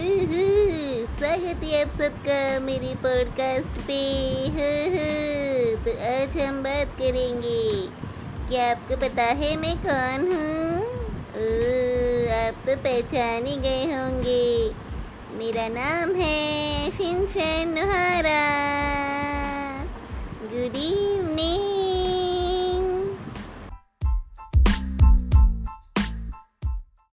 स्वागत है आप सबका, मेरी पॉडकास्ट पे। हम्म, हम्म। तो आज हम बात करेंगे, क्या आपको पता है मैं कौन हूँ? आप तो पहचान ही गए होंगे। मेरा नाम है शिनशन नुहारा गुड इवनिंग